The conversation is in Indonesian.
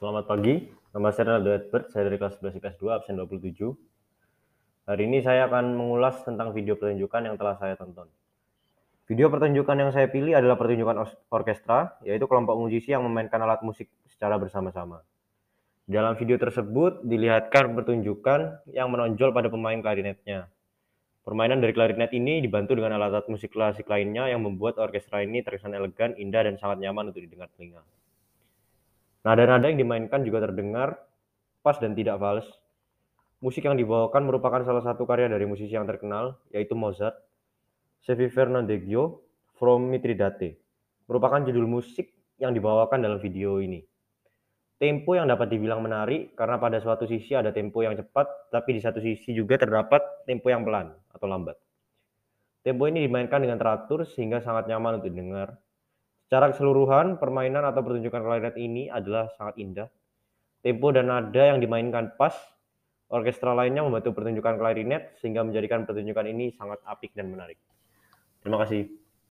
Selamat pagi, nama saya Ronaldo Edward, saya dari kelas 11 IPS 2, absen 27. Hari ini saya akan mengulas tentang video pertunjukan yang telah saya tonton. Video pertunjukan yang saya pilih adalah pertunjukan orkestra, yaitu kelompok musisi yang memainkan alat musik secara bersama-sama. Dalam video tersebut dilihatkan pertunjukan yang menonjol pada pemain klarinetnya. Permainan dari klarinet ini dibantu dengan alat-alat musik klasik lainnya yang membuat orkestra ini terkesan elegan, indah, dan sangat nyaman untuk didengar telinga. Nada-nada yang dimainkan juga terdengar pas dan tidak fals. Musik yang dibawakan merupakan salah satu karya dari musisi yang terkenal, yaitu Mozart. Sevi Fernandezio from Mitridate merupakan judul musik yang dibawakan dalam video ini. Tempo yang dapat dibilang menarik karena pada suatu sisi ada tempo yang cepat, tapi di satu sisi juga terdapat tempo yang pelan atau lambat. Tempo ini dimainkan dengan teratur sehingga sangat nyaman untuk didengar Secara keseluruhan, permainan atau pertunjukan klarinet ini adalah sangat indah. Tempo dan nada yang dimainkan pas, orkestra lainnya membantu pertunjukan klarinet sehingga menjadikan pertunjukan ini sangat apik dan menarik. Terima kasih.